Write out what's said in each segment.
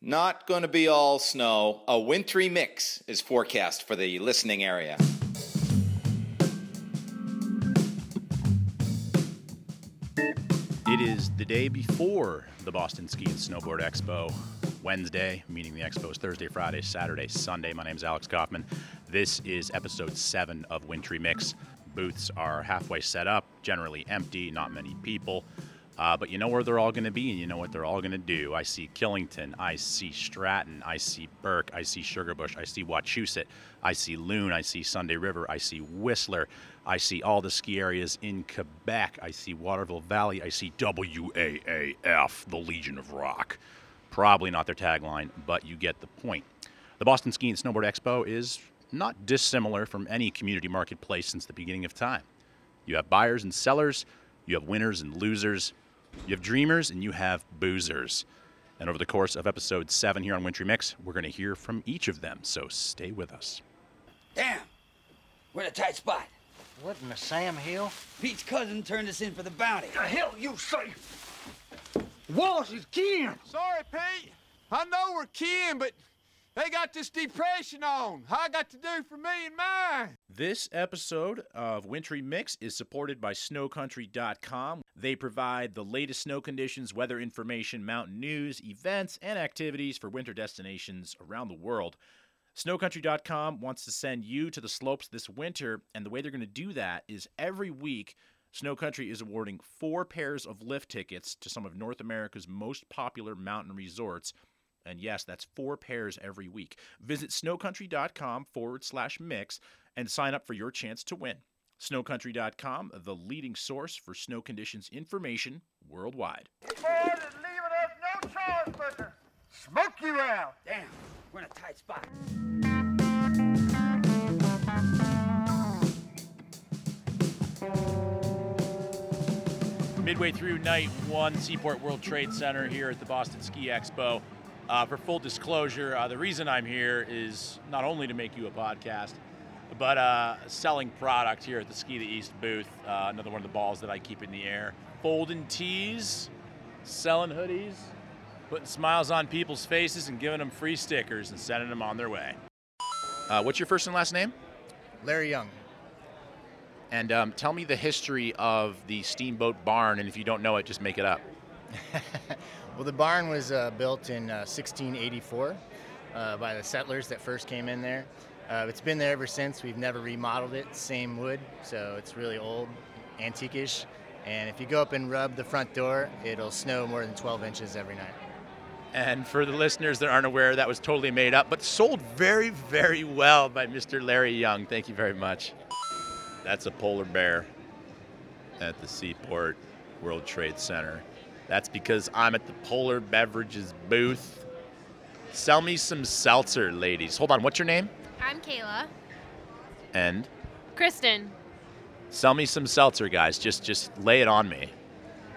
Not going to be all snow. A wintry mix is forecast for the listening area. It is the day before the Boston Ski and Snowboard Expo. Wednesday, meaning the expo is Thursday, Friday, Saturday, Sunday. My name is Alex Kaufman. This is episode seven of Wintry Mix. Booths are halfway set up, generally empty, not many people. Uh, but you know where they're all going to be, and you know what they're all going to do. I see Killington, I see Stratton, I see Burke, I see Sugarbush, I see Wachusett, I see Loon, I see Sunday River, I see Whistler, I see all the ski areas in Quebec, I see Waterville Valley, I see WAAF, the Legion of Rock. Probably not their tagline, but you get the point. The Boston Ski and Snowboard Expo is not dissimilar from any community marketplace since the beginning of time. You have buyers and sellers, you have winners and losers, you have dreamers and you have boozers. And over the course of episode seven here on Wintry Mix, we're going to hear from each of them. So stay with us. Damn, we're in a tight spot. What in the Sam Hill? Pete's cousin turned us in for the bounty. The hell you say? Wallace is kin. Sorry, Pete. I know we're kin, but they got this depression on. I got to do for me and mine? This episode of Wintry Mix is supported by snowcountry.com. They provide the latest snow conditions, weather information, mountain news, events, and activities for winter destinations around the world. Snowcountry.com wants to send you to the slopes this winter, and the way they're going to do that is every week, Snow Country is awarding four pairs of lift tickets to some of North America's most popular mountain resorts. And yes, that's four pairs every week. Visit snowcountry.com forward slash mix and sign up for your chance to win. Snowcountry.com, the leading source for snow conditions information worldwide. Boys is leaving us no choice but to smoke you out. Damn, we're in a tight spot. Midway through night one, Seaport World Trade Center here at the Boston Ski Expo. Uh, for full disclosure, uh, the reason I'm here is not only to make you a podcast, but uh, selling product here at the Ski the East booth. Uh, another one of the balls that I keep in the air. Folding tees, selling hoodies, putting smiles on people's faces, and giving them free stickers and sending them on their way. Uh, what's your first and last name? Larry Young. And um, tell me the history of the Steamboat Barn, and if you don't know it, just make it up. well, the barn was uh, built in uh, 1684 uh, by the settlers that first came in there. Uh, it's been there ever since. We've never remodeled it. Same wood, so it's really old, antique-ish. And if you go up and rub the front door, it'll snow more than 12 inches every night. And for the listeners that aren't aware, that was totally made up, but sold very, very well by Mr. Larry Young. Thank you very much. That's a polar bear at the Seaport World Trade Center. That's because I'm at the Polar Beverages booth. Sell me some seltzer, ladies. Hold on, what's your name? I'm Kayla. And Kristen. sell me some seltzer, guys. Just just lay it on me.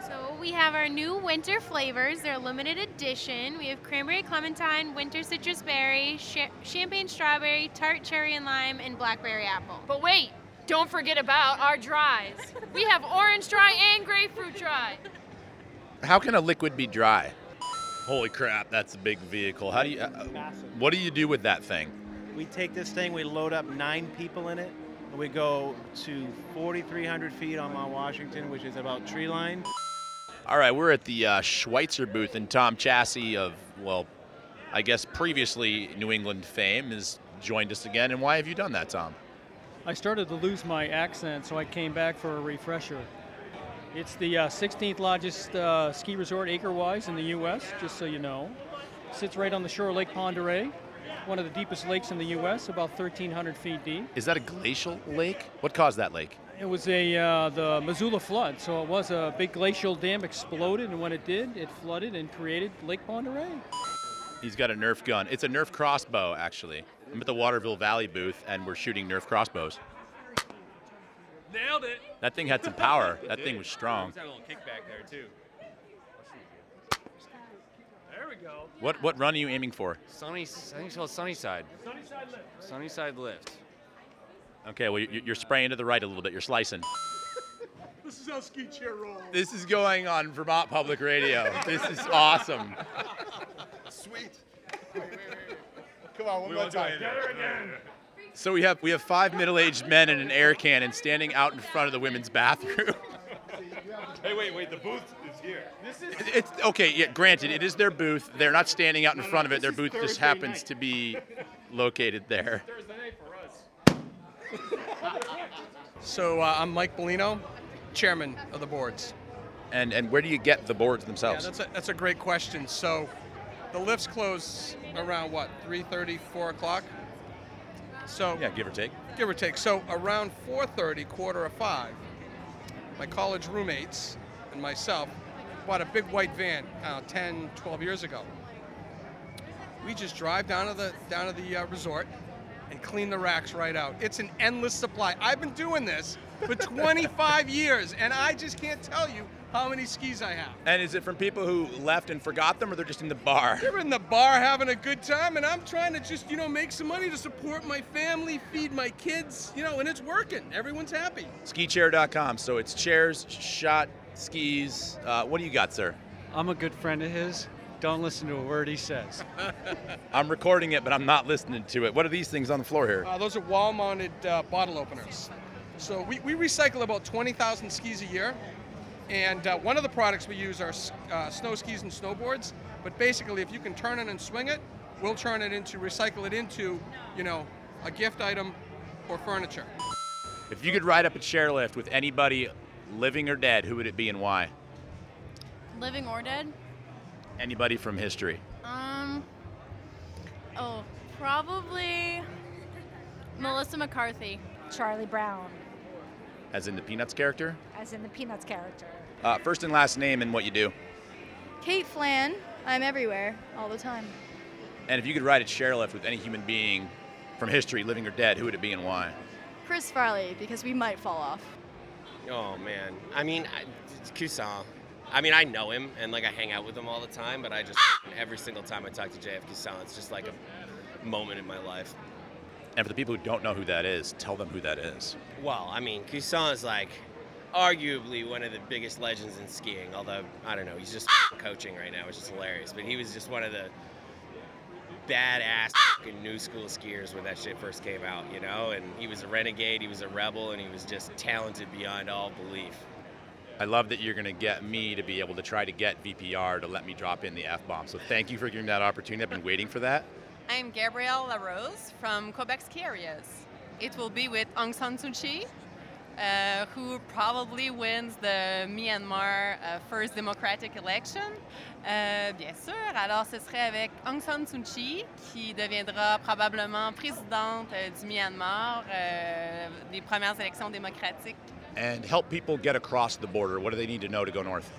So we have our new winter flavors. They're limited edition. We have cranberry clementine, winter citrus berry, cha- champagne strawberry, tart cherry and lime, and blackberry apple. But wait, don't forget about our dries. We have orange dry and grapefruit dry. How can a liquid be dry? Holy crap, that's a big vehicle. How do you uh, What do you do with that thing? We take this thing, we load up nine people in it, and we go to 4,300 feet on Mount Washington, which is about tree line. All right, we're at the uh, Schweitzer booth, and Tom Chassis of, well, I guess previously New England fame has joined us again. And why have you done that, Tom? I started to lose my accent, so I came back for a refresher. It's the uh, 16th largest uh, ski resort acre-wise in the U.S., just so you know. Sits right on the shore of Lake Oreille, one of the deepest lakes in the U.S., about 1,300 feet deep. Is that a glacial lake? What caused that lake? It was a uh, the Missoula flood, so it was a big glacial dam exploded, and when it did, it flooded and created Lake Oreille. He's got a Nerf gun. It's a Nerf crossbow, actually. I'm at the Waterville Valley booth, and we're shooting Nerf crossbows. Nailed it. That thing had some power. That thing was strong. Had a little kickback there too. There we go. What what run are you aiming for? Sunny, I think it's called Sunnyside. Sunnyside lift. Sunnyside lift. Okay, well you- you're spraying to the right a little bit. You're slicing. This is how ski chair rolls. This is going on Vermont Public Radio. This is awesome. Sweet. Come on, one more time. So we have we have five middle-aged men in an air cannon standing out in front of the women's bathroom. Hey, wait, wait. The booth is here. This is. It's okay. Yeah, granted, it is their booth. They're not standing out in No, no, front of it. Their is booth just happens night. to be located there. Thursday night for us. So uh, I'm Mike Bellino, chairman of the boards. And and where do you get the boards Yeah, themselves? that's a, that's a great question. So the lifts close around what, 3:30, 4 o'clock? So yeah, give or take. Give or take. So around 4:30, quarter of five, my college roommates and myself bought a big white van uh, 10, 12 years ago. We just drive down to the down to the uh, resort and clean the racks right out. It's an endless supply. I've been doing this for 25 years, and I just can't tell you how many skis I have. And is it from people who left and forgot them, or they're just in the bar? They're in the bar having a good time, and I'm trying to just, you know, make some money to support my family, feed my kids, you know, and it's working. Everyone's happy. Skichair.com. So it's chairs, shot, skis. Uh, what do you got, sir? I'm a good friend of his. Don't listen to a word he says. I'm recording it, but I'm not listening to it. What are these things on the floor here? Uh, those are wall-mounted uh, bottle openers. So we, we recycle about 20,000 skis a year, and uh, one of the products we use are uh, snow skis and snowboards. But basically, if you can turn it and swing it, we'll turn it into, recycle it into, you know, a gift item or furniture. If you could ride up a chairlift with anybody, living or dead, who would it be and why? Living or dead? Anybody from history. Um. Oh, probably Melissa McCarthy. Charlie Brown, As in the Peanuts character? as in the Peanuts character. Uh, first and last name and what you do. Kate Flan. I'm everywhere, all the time. And if you could ride a chairlift with any human being from history, living or dead, who would it be and why? Chris Farley, because we might fall off. Oh man, I mean, I, it's I mean, I know him and like I hang out with him all the time, but I just every single time I talk to JF Cusson, it's just like a moment in my life. And for the people who don't know who that is, tell them who that is. Well, I mean, Cusson is like arguably one of the biggest legends in skiing. Although I don't know, he's just ah! coaching right now, which is hilarious. But he was just one of the badass ah! new school skiers when that shit first came out, you know. And he was a renegade, he was a rebel, and he was just talented beyond all belief. I love that you're going to get me to be able to try to get VPR to let me drop in the F bomb. So thank you for giving me that opportunity. I've been waiting for that. I'm Gabrielle LaRose from Quebec Ski Areas. It will be with Aung San Suu Kyi, uh, who probably wins the Myanmar uh, first democratic election. Euh, bien sûr, alors ce serait avec Aung San Suu Kyi, qui deviendra probablement présidente euh, du Myanmar euh, des premières élections démocratiques. And help people get across the border. What do they need to know to go north?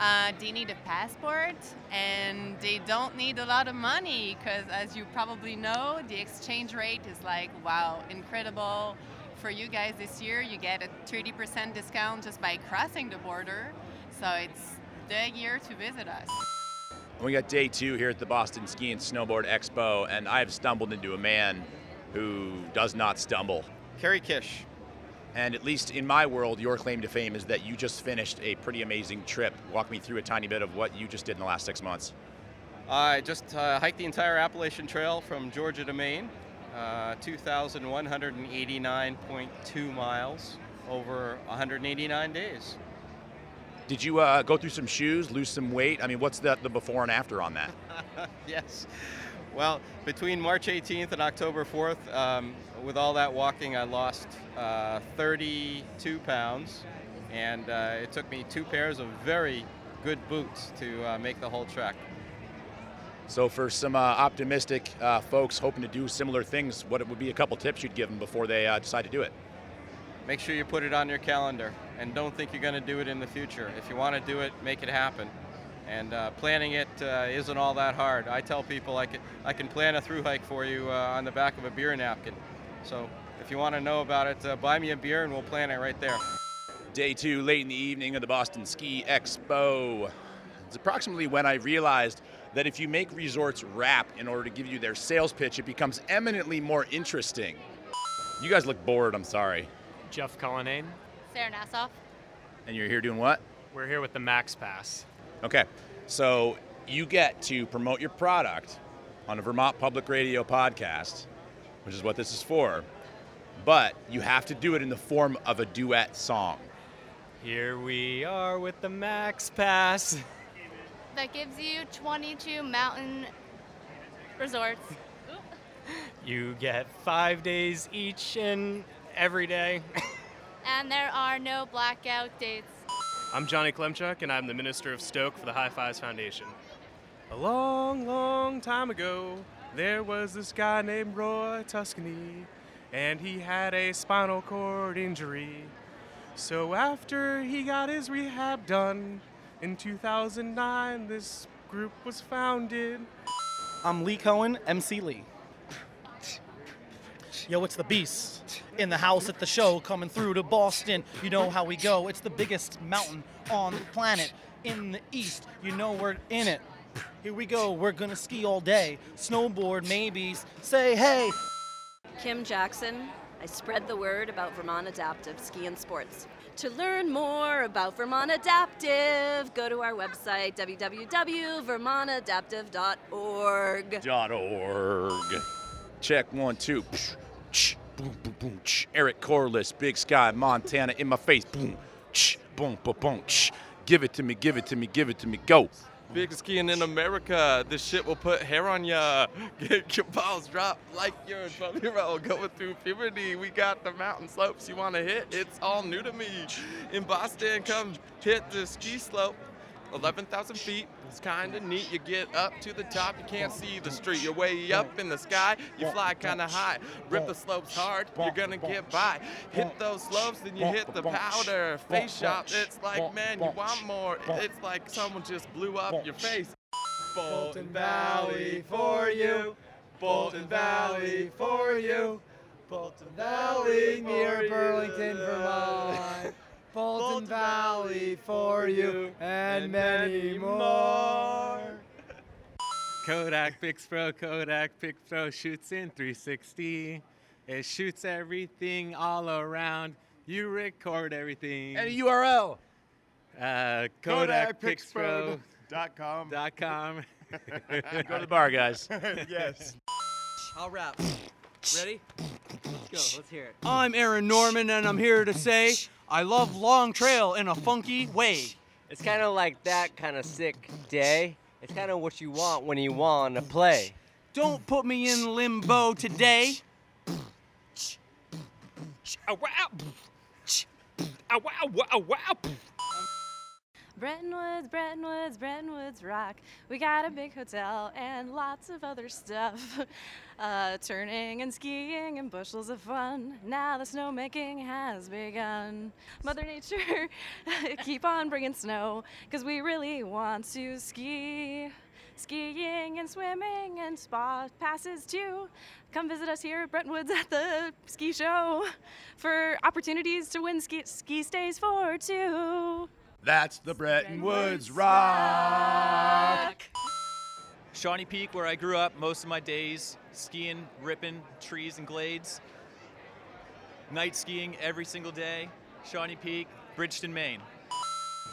Uh, they need a passport and they don't need a lot of money because, as you probably know, the exchange rate is like, wow, incredible. For you guys this year, you get a 30% discount just by crossing the border. So it's the year to visit us. We got day two here at the Boston Ski and Snowboard Expo, and I have stumbled into a man who does not stumble. Kerry Kish. And at least in my world, your claim to fame is that you just finished a pretty amazing trip. Walk me through a tiny bit of what you just did in the last six months. I just uh, hiked the entire Appalachian Trail from Georgia to Maine, uh, 2,189.2 miles over 189 days. Did you uh, go through some shoes, lose some weight? I mean, what's the, the before and after on that? yes. Well, between March 18th and October 4th, um, with all that walking, I lost uh, 32 pounds, and uh, it took me two pairs of very good boots to uh, make the whole trek. So, for some uh, optimistic uh, folks hoping to do similar things, what would be a couple tips you'd give them before they uh, decide to do it? Make sure you put it on your calendar, and don't think you're going to do it in the future. If you want to do it, make it happen. And uh, planning it uh, not all that hard. I tell people I can, I can plan a through hike for you uh, on the back of a beer napkin. So if you want to know about it, uh, buy me a beer and we'll plan it right there. Day two, late in the evening of the Boston Ski Expo. It's approximately when I realized that if you make resorts rap in order to give you their sales pitch, it becomes eminently more interesting. You guys look bored, I'm sorry. Jeff Cullinane. Sarah Nassoff. And you're here doing what? We're here with the Max Pass. Okay, so you get to promote your product on a Vermont Public Radio podcast, which is what this is for, but you have to do it in the form of a duet song. Here we are with the Max Pass. That gives you 22 mountain resorts. You get five days each and every day. And there are no blackout dates. I'm Johnny Klemchuk, and I'm the Minister of Stoke for the High Fives Foundation. A long, long time ago, there was this guy named Roy Tuscany, and he had a spinal cord injury. So after he got his rehab done, in 2009, this group was founded. I'm Lee Cohen, MC Lee. Yo, it's the beast in the house at the show coming through to Boston. You know how we go. It's the biggest mountain on the planet in the east. You know we're in it. Here we go. We're gonna ski all day. Snowboard, maybes. Say hey. Kim Jackson. I spread the word about Vermont Adaptive Ski and Sports. To learn more about Vermont Adaptive, go to our website www.vermontadaptive.org. Org. Check one, two. Boom, boom, boom. Eric Corliss, Big Sky, Montana, in my face. Boom, boom, boom, boom. Give it to me, give it to me, give it to me. Go. Big skiing in America. This shit will put hair on ya. Get your balls dropped like you're a 12 year old going through puberty. We got the mountain slopes you want to hit. It's all new to me. In Boston, come hit the ski slope. 11,000 feet. It's kind of neat. You get up to the top, you can't see the street. You're way up in the sky, you fly kind of high. Rip the slopes hard, you're gonna get by. Hit those slopes, then you hit the powder. Face shot, it's like, man, you want more. It's like someone just blew up your face. Bolton Valley for you. Bolton Valley for you. Bolton Valley near Burlington, Vermont. Bolton Valley for you and many more. Kodak Pix Pro, Kodak Pix Pro shoots in 360. It shoots everything all around. You record everything. And a URL. Uh, KodakPixPro.com. Dot com. Go to the bar, guys. yes. I'll rap. Ready? Let's go. Let's hear it. I'm Aaron Norman, and I'm here to say I love Long Trail in a funky way. It's kind of like that kind of sick day. It's kind of what you want when you want to play. Don't put me in limbo today. Bretton Woods, Brettonwoods, Bretton Woods Rock. We got a big hotel and lots of other stuff. Uh, turning and skiing and bushels of fun. Now the snowmaking has begun. Mother Nature, keep on bringing snow, because we really want to ski. Skiing and swimming and spa passes too. Come visit us here at Bretton Woods at the ski show for opportunities to win ski, ski stays for two. That's the Bretton Woods Rock. Shawnee Peak, where I grew up most of my days, skiing, ripping trees and glades. Night skiing every single day. Shawnee Peak, Bridgeton, Maine.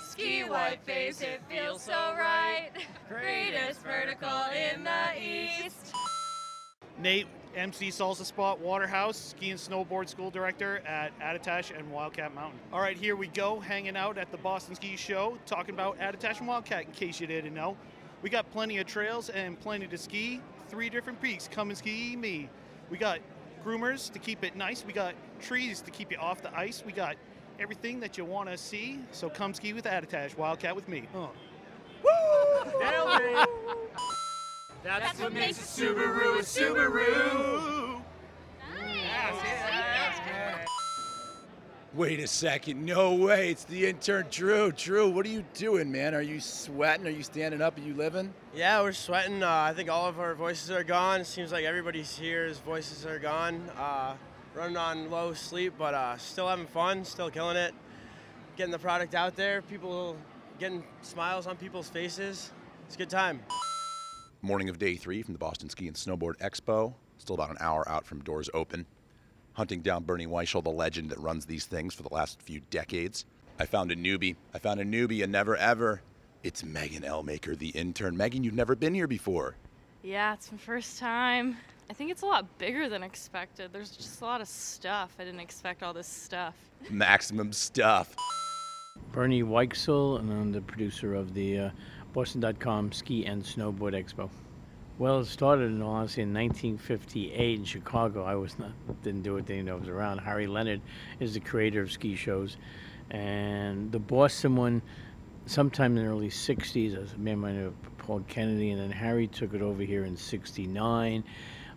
Ski Whiteface, it feels so right. Greatest vertical in the east. Nate, MC Salsa Spot Waterhouse, ski and snowboard school director at Attitash and Wildcat Mountain. All right, here we go, hanging out at the Boston Ski Show, talking about Attitash and Wildcat in case you didn't know. We got plenty of trails and plenty to ski. Three different peaks. Come and ski me. We got groomers to keep it nice. We got trees to keep you off the ice. We got everything that you want to see. So come ski with Attitash, Wildcat with me. Uh. Nailed it. That's what makes a Subaru a Subaru. Wait a second. No way. It's the intern Drew. Drew, what are you doing, man? Are you sweating? Are you standing up? Are you living? Yeah, we're sweating. Uh, I think all of our voices are gone. It seems like everybody's here's voices are gone. Uh, running on low sleep, but uh, still having fun, still killing it. Getting the product out there, people getting smiles on people's faces. It's a good time. Morning of day three from the Boston Ski and Snowboard Expo. Still about an hour out from doors open. Hunting down Bernie Weichsel, the legend that runs these things for the last few decades. I found a newbie. I found a newbie, a never ever. It's Megan Elmaker, the intern. Megan, you've never been here before. Yeah, it's my first time. I think it's a lot bigger than expected. There's just a lot of stuff. I didn't expect all this stuff. Maximum stuff. Bernie Weichsel, and I'm the producer of the uh, Boston.com Ski and Snowboard Expo. Well, it started in all honesty in 1958 in Chicago. I was not didn't do it, didn't know it was around. Harry Leonard is the creator of ski shows, and the Boston one, sometime in the early 60s, as a man by of Paul Kennedy, and then Harry took it over here in '69.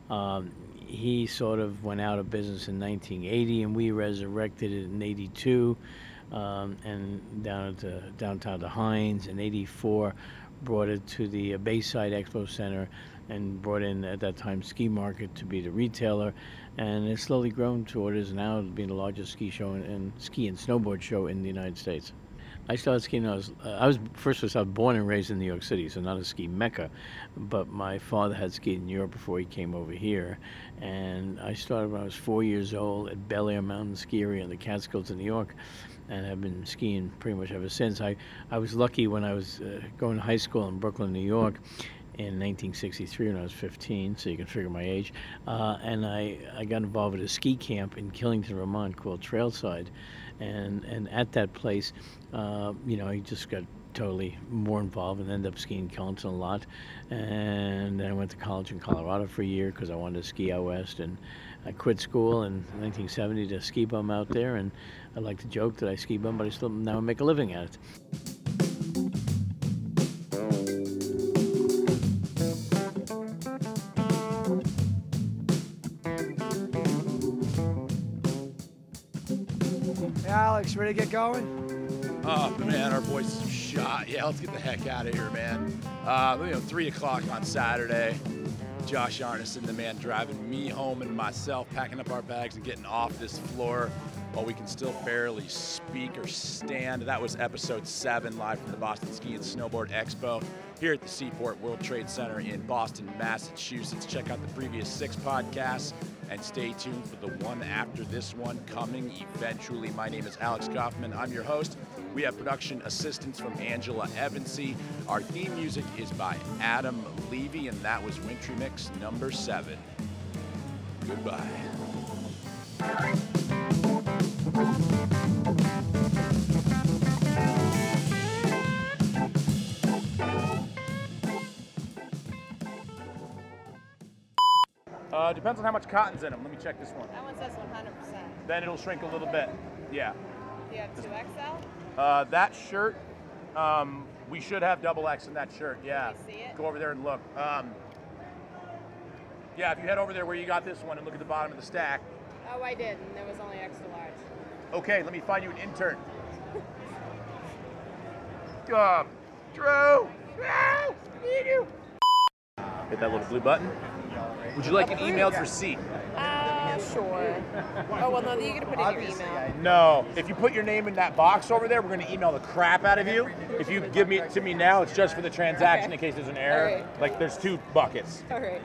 Um, he sort of went out of business in 1980, and we resurrected it in '82 um, and down the, downtown to Hynes in '84, brought it to the uh, Bayside Expo Center, and brought in at that time Ski Market to be the retailer, and it's slowly grown to what it is now, being the largest ski show and, and ski and snowboard show in the United States. I started skiing. I was uh, I was first was I was born and raised in New York City, so not a ski mecca, but my father had skied in Europe before he came over here, and I started when I was four years old at Belleayre Mountain Ski Area in the Catskills in New York, and have been skiing pretty much ever since. I I was lucky when I was uh, going to high school in Brooklyn, New York. In 1963, when I was 15, so you can figure my age, uh, and I, I got involved at a ski camp in Killington, Vermont, called Trailside, and and at that place, uh, you know, I just got totally more involved and ended up skiing Killington a lot. And then I went to college in Colorado for a year because I wanted to ski out west. And I quit school in 1970 to ski bum out there. And I like to joke that I ski bum, but I still now make a living at it. Hey, Alex, ready to get going? Oh man, our voices are shot. Yeah, let's get the heck out of here, man. Uh, you know, three o'clock on Saturday. Josh Arneson, the man driving me home and myself, packing up our bags and getting off this floor while we can still barely speak or stand. That was episode seven, live from the Boston Ski and Snowboard Expo here at the Seaport World Trade Center in Boston, Massachusetts. Check out the previous six podcasts and stay tuned for the one after this one coming eventually. My name is Alex Kaufman. I'm your host. We have production assistance from Angela Evancie. Our theme music is by Adam Levy, and that was Wintry Mix number seven. Goodbye. Uh, depends on how much cotton's in them. Let me check this one. That one says 100%. Then it'll shrink a little bit. Yeah. Do you have 2XL? Uh, that shirt, um, we should have double X in that shirt. Yeah. Can we see it? Go over there and look. Um, yeah, if you head over there where you got this one and look at the bottom of the stack. Oh, I did, and there was only extra large. Okay, let me find you an intern. Um, Drew! Drew! Need you! Hit that little blue button. Would you like an emailed receipt? Uh, sure. Oh, well, no, you're going to put in your email. No. If you put your name in that box over there, we're going to email the crap out of you. If you give me it to me now, it's just for the transaction Okay. in case there's an error. Like there's two buckets. All right.